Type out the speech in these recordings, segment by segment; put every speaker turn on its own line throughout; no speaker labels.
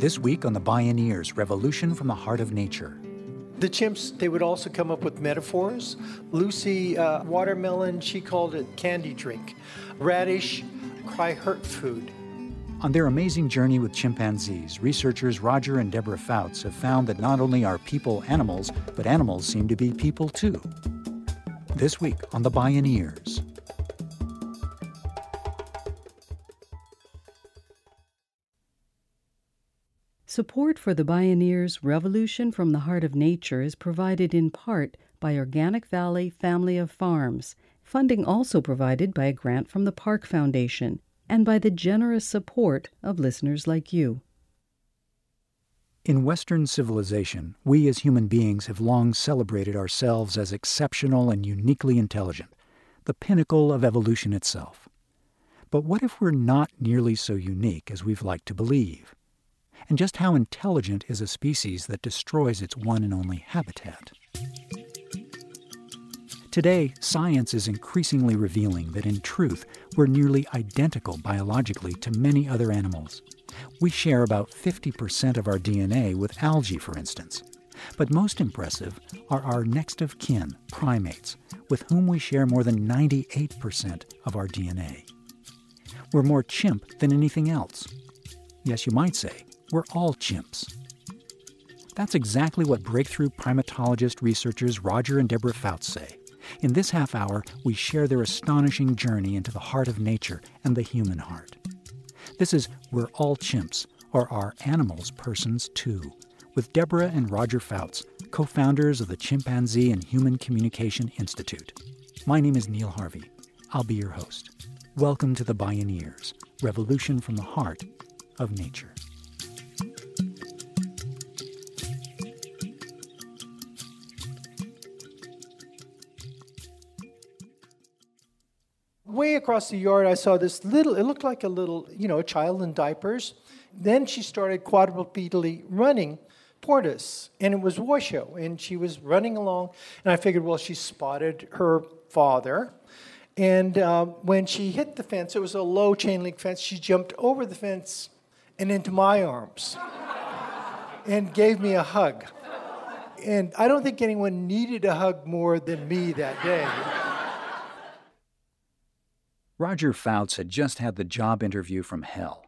This week on the Bioneers Revolution from the Heart of Nature.
The chimps, they would also come up with metaphors. Lucy, uh, watermelon, she called it candy drink. Radish, cry hurt food.
On their amazing journey with chimpanzees, researchers Roger and Deborah Fouts have found that not only are people animals, but animals seem to be people too. This week on The Bioneers.
Support for the Bioneers Revolution from the Heart of Nature is provided in part by Organic Valley Family of Farms, funding also provided by a grant from the Park Foundation and by the generous support of listeners like you.
In Western civilization, we as human beings have long celebrated ourselves as exceptional and uniquely intelligent, the pinnacle of evolution itself. But what if we're not nearly so unique as we've liked to believe? And just how intelligent is a species that destroys its one and only habitat. Today, science is increasingly revealing that in truth, we're nearly identical biologically to many other animals. We share about 50% of our DNA with algae, for instance. But most impressive are our next of kin, primates, with whom we share more than 98% of our DNA. We're more chimp than anything else. Yes, you might say, we're all chimps. That's exactly what breakthrough primatologist researchers Roger and Deborah Fouts say. In this half hour, we share their astonishing journey into the heart of nature and the human heart. This is We're All Chimps, or Are Animals Persons Too, with Deborah and Roger Fouts, co founders of the Chimpanzee and Human Communication Institute. My name is Neil Harvey. I'll be your host. Welcome to the Bioneers, Revolution from the Heart of Nature.
Across the yard, I saw this little, it looked like a little, you know, a child in diapers. Then she started quadrupedally running toward us, and it was Washoe, and she was running along, and I figured, well, she spotted her father. And uh, when she hit the fence, it was a low chain link fence, she jumped over the fence and into my arms and gave me a hug. And I don't think anyone needed a hug more than me that day.
Roger Fouts had just had the job interview from hell.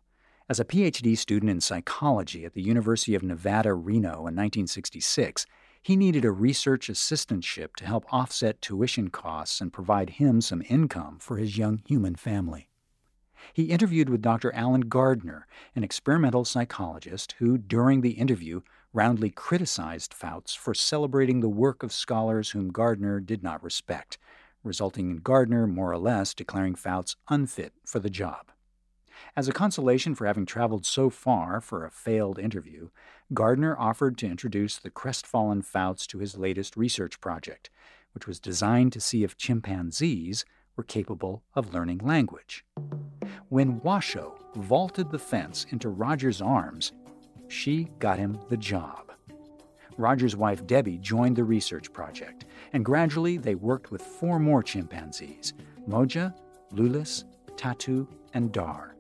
As a PhD student in psychology at the University of Nevada, Reno in 1966, he needed a research assistantship to help offset tuition costs and provide him some income for his young human family. He interviewed with Dr. Allen Gardner, an experimental psychologist who, during the interview, roundly criticized Fouts for celebrating the work of scholars whom Gardner did not respect, resulting in Gardner more or less declaring Fouts unfit for the job. As a consolation for having traveled so far for a failed interview, Gardner offered to introduce the crestfallen Fouts to his latest research project, which was designed to see if chimpanzees were capable of learning language. When Washoe vaulted the fence into Roger's arms, she got him the job. Roger's wife Debbie joined the research project, and gradually they worked with four more chimpanzees Moja, Loulis, Tatu, and Dar.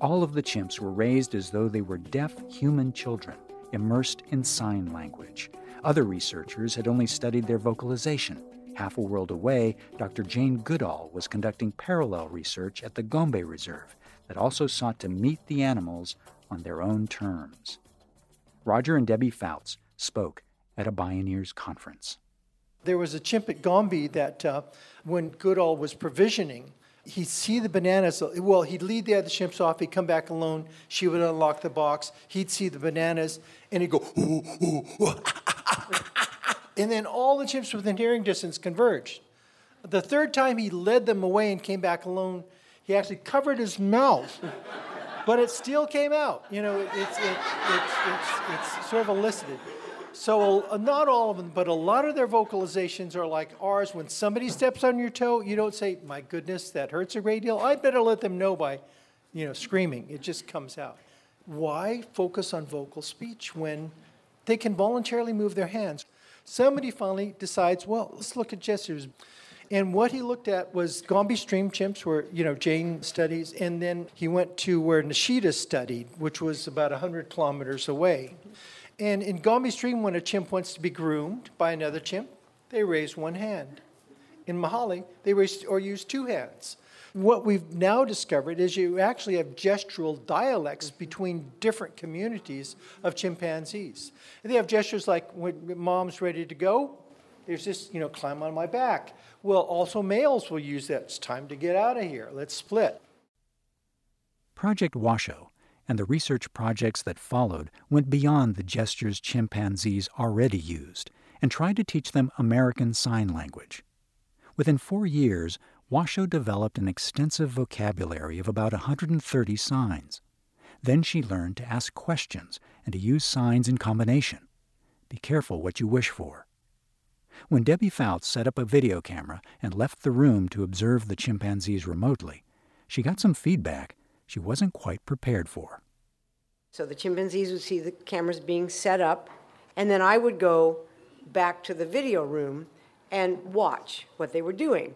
All of the chimps were raised as though they were deaf human children, immersed in sign language. Other researchers had only studied their vocalization. Half a world away, Dr. Jane Goodall was conducting parallel research at the Gombe Reserve that also sought to meet the animals on their own terms. Roger and Debbie Fouts spoke at a Bioneers conference.
There was a chimp at Gombe that, uh, when Goodall was provisioning, he'd see the bananas. Well, he'd lead the other chimps off. He'd come back alone. She would unlock the box. He'd see the bananas, and he'd go, ooh, ooh, ooh, ah, ah, ah. and then all the chimps within hearing distance converged. The third time he led them away and came back alone, he actually covered his mouth. but it still came out. You know, it, it's, it, it's, it's, it's sort of elicited. So, not all of them, but a lot of their vocalizations are like ours. When somebody steps on your toe, you don't say, My goodness, that hurts a great deal. I better let them know by, you know, screaming. It just comes out. Why focus on vocal speech when they can voluntarily move their hands? Somebody finally decides, Well, let's look at gestures. And what he looked at was Gombe stream chimps, where you know Jane studies, and then he went to where Nishida studied, which was about 100 kilometers away. And in Gombe stream, when a chimp wants to be groomed by another chimp, they raise one hand. In Mahale, they raise or use two hands. What we've now discovered is you actually have gestural dialects between different communities of chimpanzees. And they have gestures like when mom's ready to go, there's this, you know, climb on my back. Well, also males will use that. It's time to get out of here. Let's split.
Project Washoe and the research projects that followed went beyond the gestures chimpanzees already used and tried to teach them American Sign Language. Within four years, Washoe developed an extensive vocabulary of about 130 signs. Then she learned to ask questions and to use signs in combination. Be careful what you wish for. When Debbie Fouts set up a video camera and left the room to observe the chimpanzees remotely, she got some feedback she wasn't quite prepared for.
So the chimpanzees would see the cameras being set up, and then I would go back to the video room and watch what they were doing.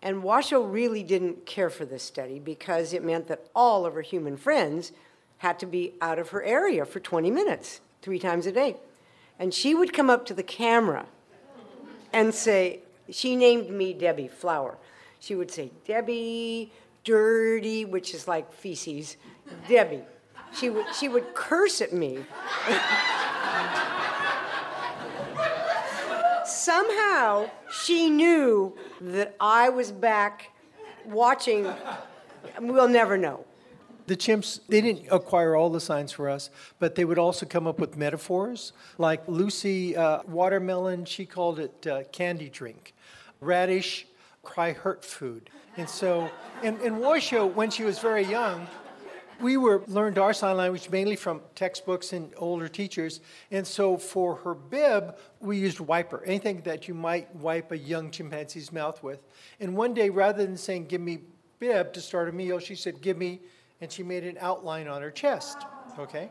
And Washoe really didn't care for this study because it meant that all of her human friends had to be out of her area for 20 minutes, three times a day. And she would come up to the camera and say, she named me Debbie Flower. She would say, Debbie, dirty, which is like feces, Debbie. She would, she would curse at me. somehow she knew that I was back watching. We'll never know.
The chimps, they didn't acquire all the signs for us, but they would also come up with metaphors. Like Lucy, uh, watermelon, she called it uh, candy drink. Radish, cry hurt food. And so, in, in Washoe, when she was very young, we were learned our sign language mainly from textbooks and older teachers, and so for her bib, we used wiper, anything that you might wipe a young chimpanzee's mouth with. And one day, rather than saying "give me bib" to start a meal, she said "give me," and she made an outline on her chest. Okay,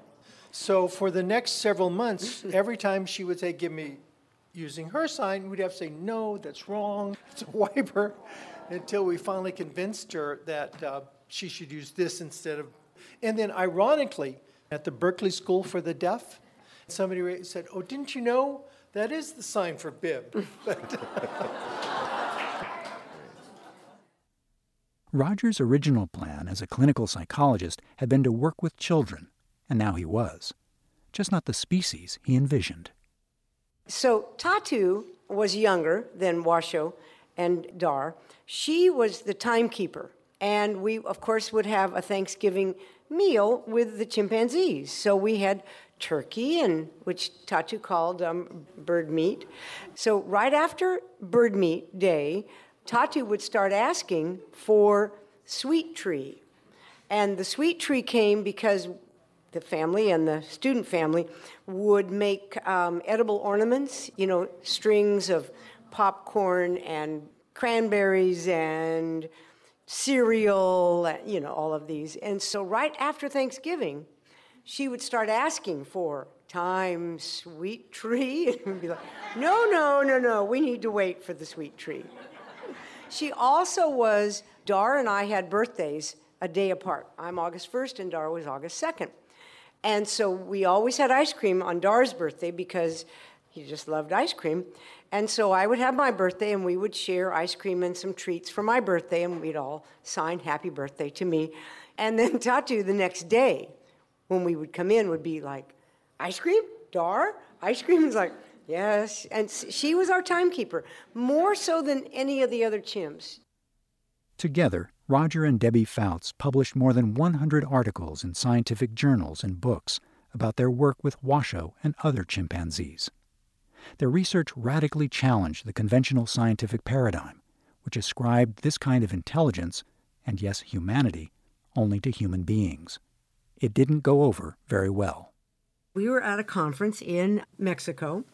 so for the next several months, every time she would say "give me," using her sign, we'd have to say "no, that's wrong, it's a wiper," until we finally convinced her that. Uh, she should use this instead of and then, ironically, at the Berkeley School for the Deaf, somebody said, Oh, didn't you know that is the sign for bib?
Roger's original plan as a clinical psychologist had been to work with children, and now he was. Just not the species he envisioned.
So Tatu was younger than Washoe and Dar. She was the timekeeper. And we, of course, would have a Thanksgiving meal with the chimpanzees. So we had turkey, and which Tatu called um, bird meat. So right after bird meat day, Tatu would start asking for sweet tree. And the sweet tree came because the family and the student family would make um, edible ornaments, you know, strings of popcorn and cranberries and cereal, you know, all of these. And so right after Thanksgiving, she would start asking for time, sweet tree. And be like, no, no, no, no, we need to wait for the sweet tree. She also was, Dar and I had birthdays a day apart. I'm August 1st and Dar was August 2nd. And so we always had ice cream on Dar's birthday because he just loved ice cream. And so I would have my birthday, and we would share ice cream and some treats for my birthday, and we'd all sign happy birthday to me. And then Tatu, the next day, when we would come in, would be like, Ice cream? Dar? Ice cream? is like, Yes. And she was our timekeeper, more so than any of the other chimps.
Together, Roger and Debbie Fouts published more than 100 articles in scientific journals and books about their work with Washoe and other chimpanzees. Their research radically challenged the conventional scientific paradigm, which ascribed this kind of intelligence, and yes, humanity, only to human beings. It didn't go over very well.
We were at a conference in Mexico,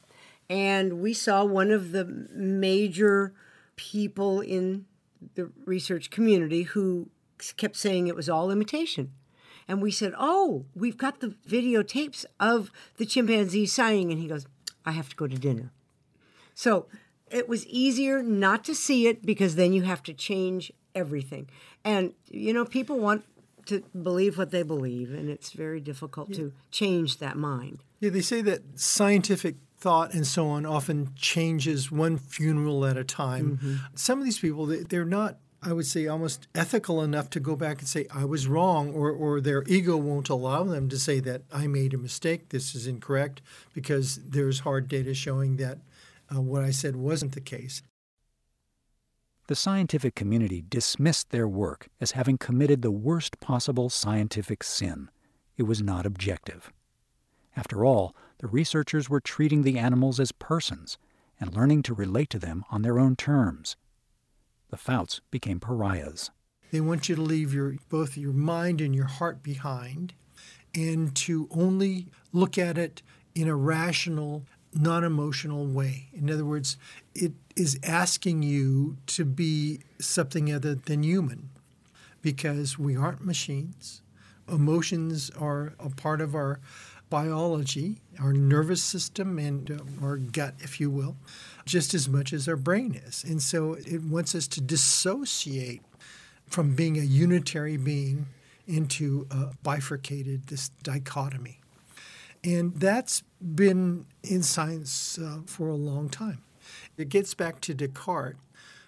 and we saw one of the major people in the research community who kept saying it was all imitation. And we said, Oh, we've got the videotapes of the chimpanzee signing. And he goes, I have to go to dinner. So it was easier not to see it because then you have to change everything. And, you know, people want to believe what they believe, and it's very difficult yeah. to change that mind.
Yeah, they say that scientific thought and so on often changes one funeral at a time. Mm-hmm. Some of these people, they're not I would say almost ethical enough to go back and say I was wrong, or or their ego won't allow them to say that I made a mistake. This is incorrect because there's hard data showing that uh, what I said wasn't the case.
The scientific community dismissed their work as having committed the worst possible scientific sin. It was not objective. After all, the researchers were treating the animals as persons and learning to relate to them on their own terms. The Fouts became pariahs.
They want you to leave your both your mind and your heart behind and to only look at it in a rational, non emotional way. In other words, it is asking you to be something other than human because we aren't machines. Emotions are a part of our biology, our nervous system, and uh, our gut, if you will, just as much as our brain is. And so it wants us to dissociate from being a unitary being into a bifurcated, this dichotomy. And that's been in science uh, for a long time. It gets back to Descartes.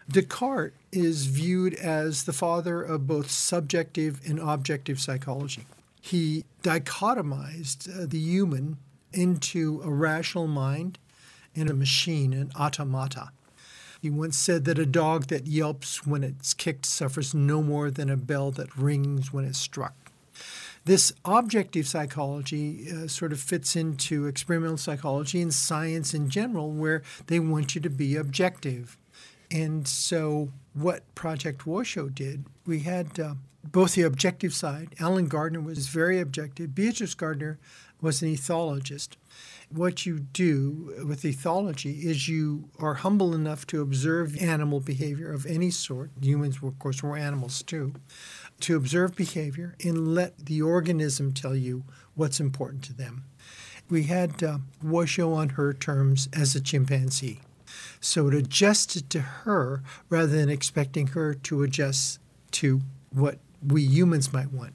Descartes is viewed as the father of both subjective and objective psychology. He dichotomized uh, the human into a rational mind and a machine, an automata. He once said that a dog that yelps when it's kicked suffers no more than a bell that rings when it's struck. This objective psychology uh, sort of fits into experimental psychology and science in general, where they want you to be objective. And so, what Project Washoe did, we had uh, both the objective side. Allen Gardner was very objective. Beatrice Gardner was an ethologist. What you do with ethology is you are humble enough to observe animal behavior of any sort. Humans, of course, were animals too to observe behavior and let the organism tell you what's important to them. We had uh, Washoe on her terms as a chimpanzee. So it adjusted to her rather than expecting her to adjust to what we humans might want.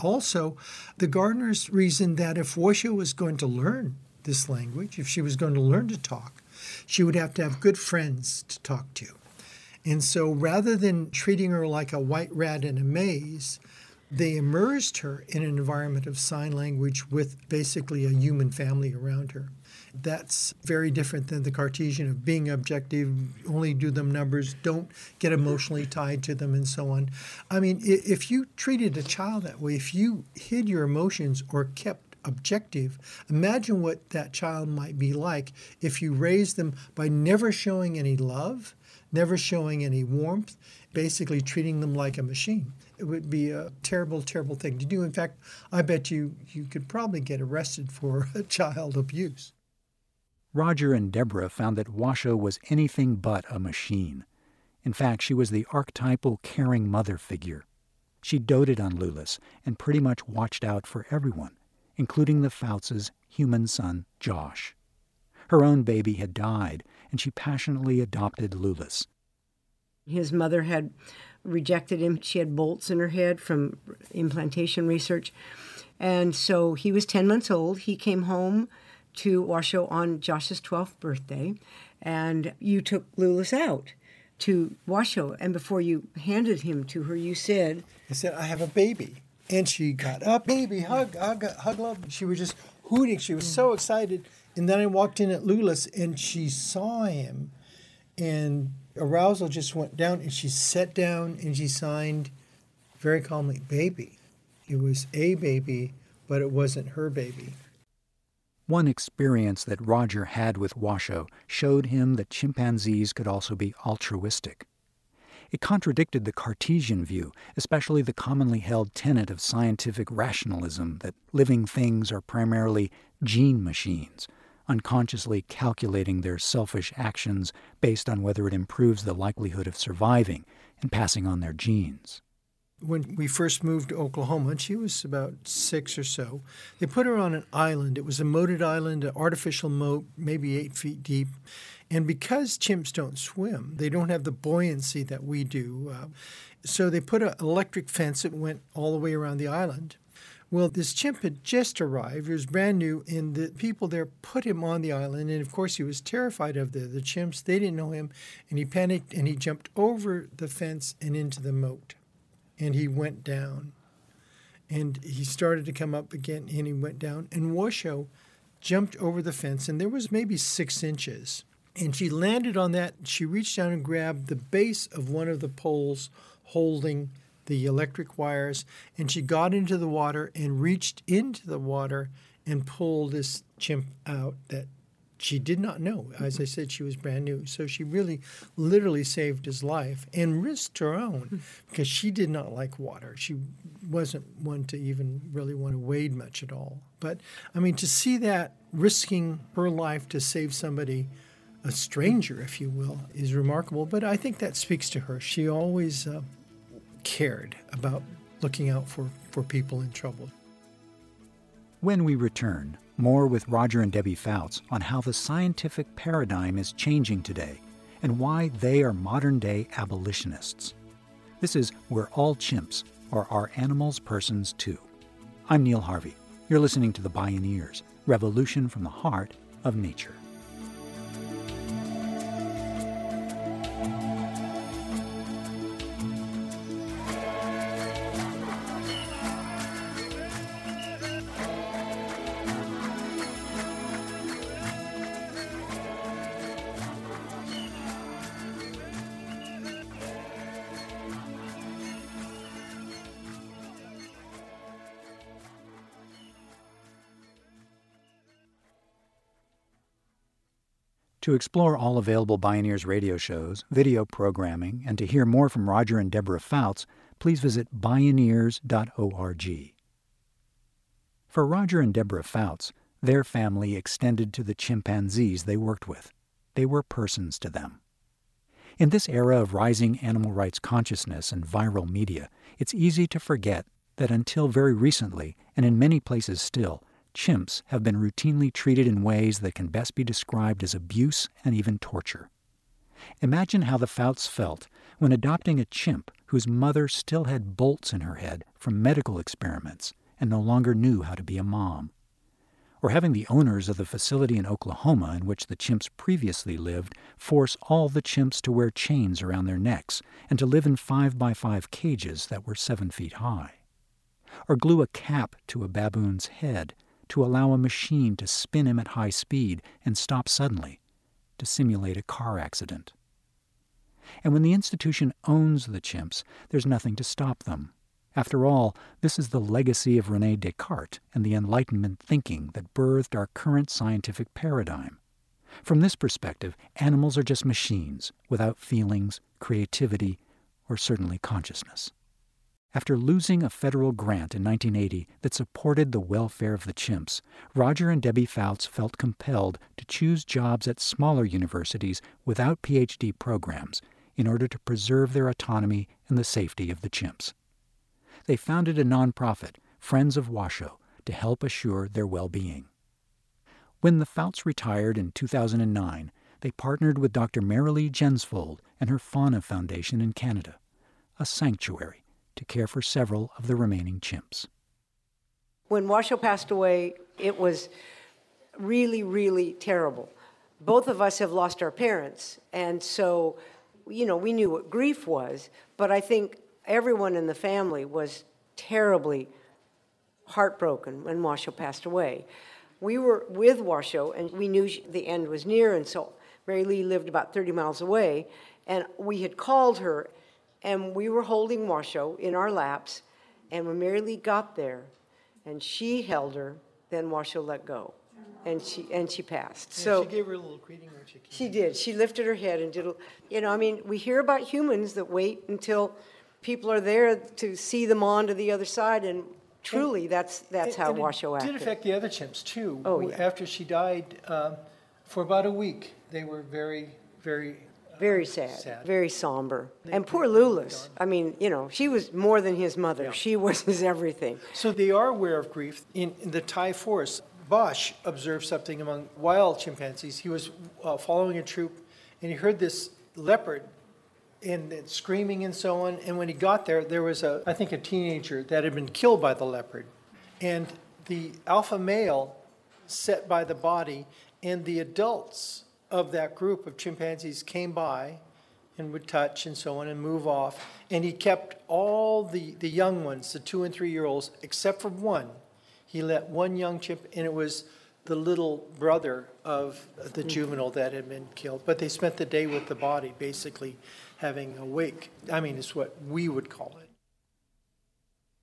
Also, the Gardners reasoned that if Washoe was going to learn this language, if she was going to learn to talk, she would have to have good friends to talk to. And so rather than treating her like a white rat in a maze, they immersed her in an environment of sign language with basically a human family around her. That's very different than the Cartesian of being objective, only do them numbers, don't get emotionally tied to them, and so on. I mean, if you treated a child that way, if you hid your emotions or kept objective, imagine what that child might be like if you raised them by never showing any love never showing any warmth, basically treating them like a machine. It would be a terrible, terrible thing to do. In fact, I bet you you could probably get arrested for child abuse.
Roger and Deborah found that Washoe was anything but a machine. In fact, she was the archetypal caring mother figure. She doted on Loulis and pretty much watched out for everyone, including the Fouts' human son, Josh. Her own baby had died, and she passionately adopted Loulis.
His mother had rejected him. She had bolts in her head from implantation research. And so he was 10 months old. He came home to Washoe on Josh's 12th birthday, and you took Loulis out to Washoe. And before you handed him to her, you said,
I said, I have a baby. And she got up, baby, hug, hug, hug, love. She was just hooting. She was so mm. excited. And then I walked in at Loulis and she saw him and arousal just went down and she sat down and she signed very calmly, baby. It was a baby, but it wasn't her baby.
One experience that Roger had with Washoe showed him that chimpanzees could also be altruistic. It contradicted the Cartesian view, especially the commonly held tenet of scientific rationalism that living things are primarily gene machines, unconsciously calculating their selfish actions based on whether it improves the likelihood of surviving and passing on their genes.
When we first moved to Oklahoma, she was about six or so, they put her on an island. It was a moated island, an artificial moat, maybe eight feet deep. And because chimps don't swim, they don't have the buoyancy that we do. Uh, so they put an electric fence that went all the way around the island. Well, this chimp had just arrived. It was brand new, and the people there put him on the island. And of course, he was terrified of the, the chimps. They didn't know him, and he panicked and he jumped over the fence and into the moat. And he went down. And he started to come up again, and he went down. And Washoe jumped over the fence, and there was maybe six inches. And she landed on that. She reached down and grabbed the base of one of the poles holding the electric wires, and she got into the water and reached into the water and pulled this chimp out that she did not know. As I said, she was brand new. So she really literally saved his life and risked her own hmm. because she did not like water. She wasn't one to even really want to wade much at all. But I mean, to see that risking her life to save somebody, a stranger, if you will, is remarkable. But I think that speaks to her. She always uh, cared about looking out for, for people in trouble.
When we return, more with Roger and Debbie Fouts on how the scientific paradigm is changing today and why they are modern day abolitionists. This is We're All Chimps, or Are Animals Persons Too? I'm Neil Harvey. You're listening to The Bioneers, Revolution from the Heart of Nature. To explore all available Bioneers radio shows, video programming, and to hear more from Roger and Deborah Fouts, please visit bioneers.org. For Roger and Deborah Fouts, their family extended to the chimpanzees they worked with. They were persons to them. In this era of rising animal rights consciousness and viral media, it's easy to forget that until very recently, and in many places still, chimps have been routinely treated in ways that can best be described as abuse and even torture. Imagine how the Fouts felt when adopting a chimp whose mother still had bolts in her head from medical experiments and no longer knew how to be a mom. Or having the owners of the facility in Oklahoma in which the chimps previously lived force all the chimps to wear chains around their necks and to live in five by five cages that were seven feet high. Or glue a cap to a baboon's head to allow a machine to spin him at high speed and stop suddenly to simulate a car accident. And when the institution owns the chimps, there's nothing to stop them. After all, this is the legacy of Rene Descartes and the Enlightenment thinking that birthed our current scientific paradigm. From this perspective, animals are just machines without feelings, creativity, or certainly consciousness. After losing a federal grant in 1980 that supported the welfare of the chimps, Roger and Debbie Fouts felt compelled to choose jobs at smaller universities without PhD programs in order to preserve their autonomy and the safety of the chimps. They founded a nonprofit, Friends of Washoe, to help assure their well being. When the Fouts retired in 2009, they partnered with Dr. Marilee Jensvold and her Fauna Foundation in Canada, a sanctuary to care for several of the remaining chimps.
When Washoe passed away, it was really, really terrible. Both of us have lost our parents, and so, you know, we knew what grief was, but I think everyone in the family was terribly heartbroken when Washoe passed away. We were with Washoe, and we knew the end was near, and so Marilee lived about 30 miles away, and we had called her and we were holding Washoe in our laps. And when Marilee got there and she held her, then Washoe let go. And she and she passed.
Yeah,
so
she gave her a little greeting when she came.
She did. She lifted her head and did. A, you know, I mean, we hear about humans that wait until people are there to see them on to the other side, and truly, and, that's that's
and,
how
and
Washoe
it
acted.
did affect the other chimps too.
Oh yeah.
After she died, uh, for about a week, they were very, very
very sad, sad, very somber. And poor Loulis, I mean, you know, she was more than his mother. Yeah. She was his everything.
So they are aware of grief. In, in, the Taï forest, Boesch observed something among wild chimpanzees. He was uh, following a troop and he heard this leopard and, and screaming and so on. And when he got there, there was a, I think, a teenager that had been killed by the leopard. And the alpha male sat by the body, and the adults of that group of chimpanzees came by and would touch and so on and move off. And he kept all the, the young ones, the two and three year olds, except for one. He let one young chimp, and it was the little brother of the mm-hmm. juvenile that had been killed. But they spent the day with the body, basically having a wake. I mean, it's what we would call it.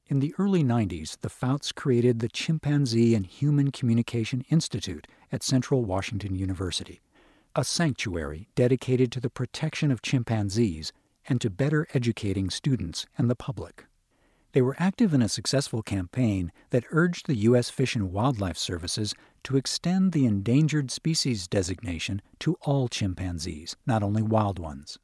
In the early 90s, the Fouts created the Chimpanzee and Human Communication Institute at Central Washington University, a sanctuary dedicated to the protection of chimpanzees and to better educating students and the public. They were active in a successful campaign that urged the U.S. Fish and Wildlife Services to extend the endangered species designation to all chimpanzees, not only wild ones.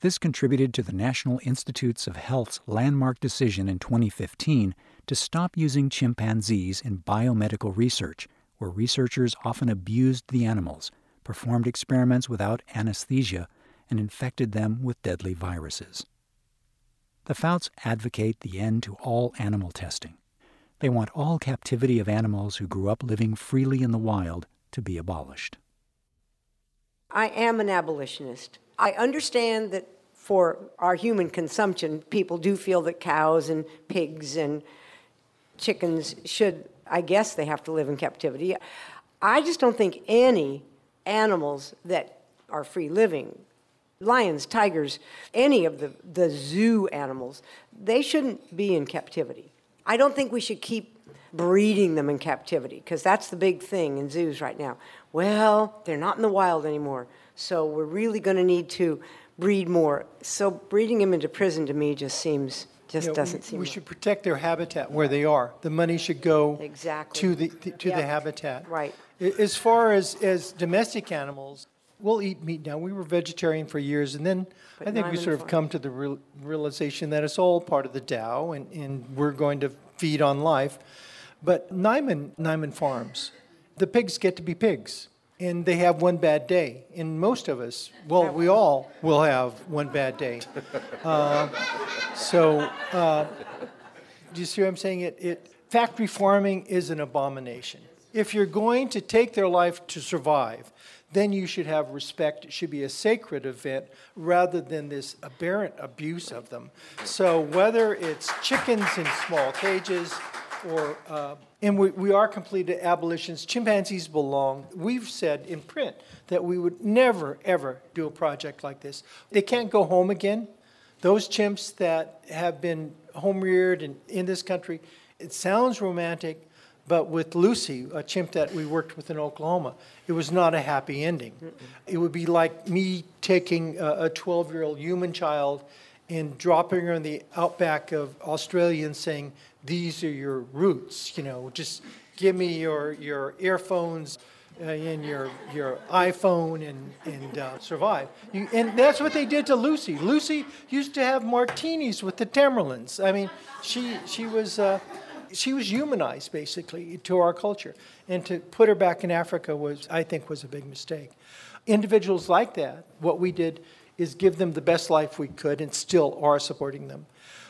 This contributed to the National Institutes of Health's landmark decision in 2015 to stop using chimpanzees in biomedical research, where researchers often abused the animals, performed experiments without anesthesia, and infected them with deadly viruses. The Fouts advocate the end to all animal testing. They want all captivity of animals who grew up living freely in the wild to be abolished.
I am an abolitionist. I understand that for our human consumption, people do feel that cows and pigs and chickens should, I guess, they have to live in captivity. I just don't think any animals that are free living, lions, tigers, any of the, the zoo animals, they shouldn't be in captivity. I don't think we should keep breeding them in captivity because that's the big thing in zoos right now. Well, they're not in the wild anymore. So we're really going to need to breed more. So breeding them into prison to me just seems just
You know,
doesn't
we,
seem
we
right.
should protect their habitat where they are. The money should go
Exactly.
to the to
Yeah.
the habitat.
Right.
As far as as domestic animals, we'll eat meat now. We were vegetarian for years, and then
But
I think we sort of come to the real, realization that it's all part of the Tao, and, and we're going to feed on life. But Niman Niman Farms, the pigs get to be pigs. And they have one bad day. And most of us, well, we all will have one bad day. Uh, so, uh, do you see what I'm saying? It, it, factory farming is an abomination. If you're going to take their life to survive, then you should have respect. It should be a sacred event rather than this aberrant abuse of them. So whether it's chickens in small cages or, uh, and we, we are completed abolitionists, chimpanzees belong. We've said in print that we would never, ever do a project like this. They can't go home again. Those chimps that have been home reared in, in this country, it sounds romantic, but with Lucy, a chimp that we worked with in Oklahoma, it was not a happy ending. It would be like me taking a 12 year old human child and dropping her in the outback of Australia and saying, These are your roots, you know, just give me your, your earphones uh, and your, your iPhone and, and uh, survive. You, and that's what they did to Lucy. Lucy used to have martinis with the Temerlins. I mean, she, she, was, uh, she was humanized, basically, to our culture. And to put her back in Africa was, I think, was a big mistake. Individuals like that, what we did is give them the best life we could and still are supporting them.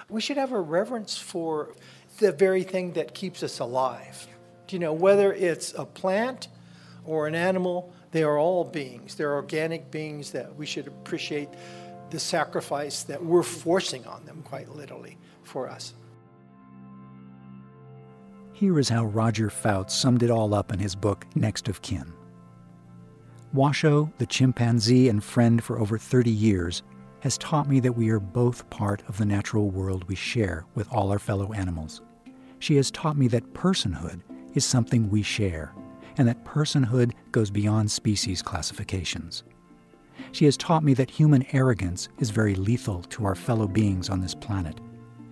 We should have a reverence for the very thing that keeps us alive. You know, whether it's a plant or an animal, they are all beings. They're organic beings that we should appreciate the sacrifice that we're forcing on them, quite literally, for us.
Here is how Roger Fouts summed it all up in his book Next of Kin. Washoe, the chimpanzee and friend for over 30 years, has taught me that we are both part of the natural world we share with all our fellow animals. She has taught me that personhood is something we share, and that personhood goes beyond species classifications. She has taught me that human arrogance is very lethal to our fellow beings on this planet,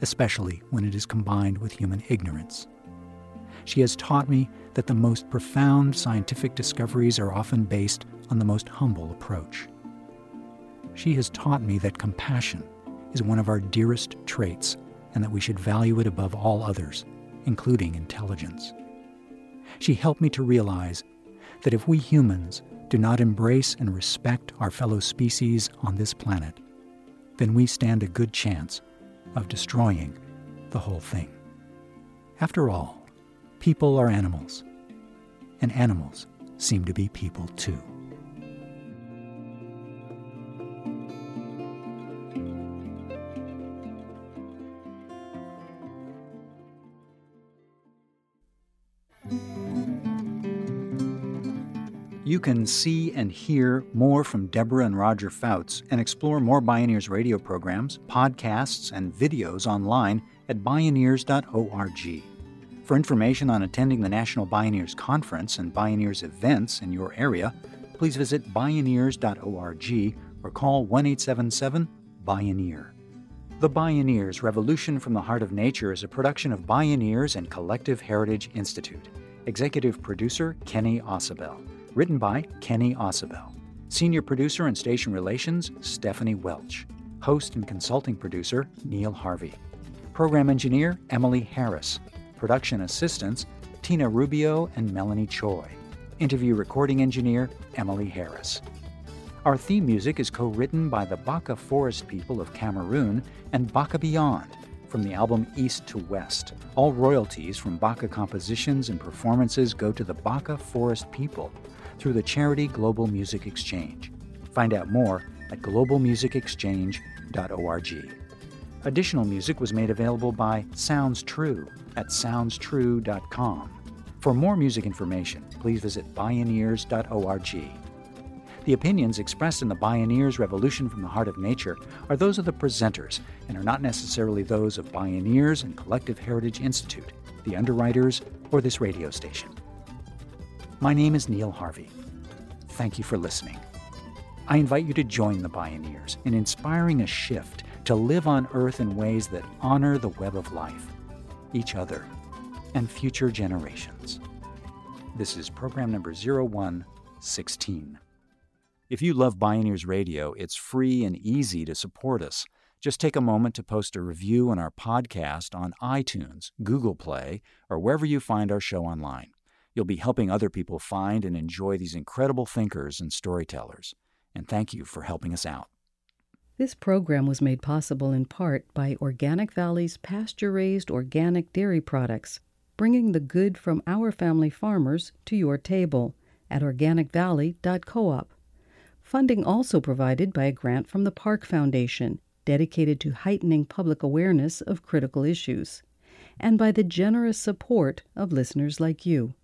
especially when it is combined with human ignorance. She has taught me that the most profound scientific discoveries are often based on the most humble approach. She has taught me that compassion is one of our dearest traits and that we should value it above all others, including intelligence. she helped me to realize that if we humans do not embrace and respect our fellow species on this planet, then we stand a good chance of destroying the whole thing. After all, people are animals, and animals seem to be people too. You can see and hear more from Deborah and Roger Fouts and explore more Bioneers radio programs, podcasts, and videos online at bioneers.org. For information on attending the National Bioneers Conference and Bioneers events in your area, please visit bioneers.org or call 1 877 Bioneer. The Bioneers Revolution from the Heart of Nature is a production of Bioneers and Collective Heritage Institute. Executive producer Kenny Ausubel. Written by Kenny Ausubel. Senior producer and station relations Stephanie Welch. Host and consulting producer Neil Harvey. Program engineer Emily Harris. Production assistants Tina Rubio and Melanie Choi. Interview recording engineer Emily Harris. Our theme music is co written by the Baka Forest people of Cameroon and Baka Beyond from the album East to West. All royalties from Baka compositions and performances go to the Baka Forest people through the charity Global Music Exchange. Find out more at globalmusicexchange.org. Additional music was made available by Sounds True at soundstrue.com. For more music information, please visit bioneers.org. The opinions expressed in the Bioneers Revolution from the Heart of Nature are those of the presenters and are not necessarily those of Bioneers and Collective Heritage Institute, the underwriters, or this radio station. My name is Neil Harvey. Thank you for listening. I invite you to join the Bioneers in inspiring a shift to live on Earth in ways that honor the web of life, each other, and future generations. This is program number 0116. If you love Bioneers Radio, it's free and easy to support us. Just take a moment to post a review on our podcast on iTunes, Google Play, or wherever you find our show online. You'll be helping other people find and enjoy these incredible thinkers and storytellers. And thank you for helping us out.
This program was made possible in part by Organic Valley's pasture raised organic dairy products, bringing the good from our family farmers to your table at organicvalley.coop. Funding also provided by a grant from the Park Foundation, dedicated to heightening public awareness of critical issues, and by the generous support of listeners like you.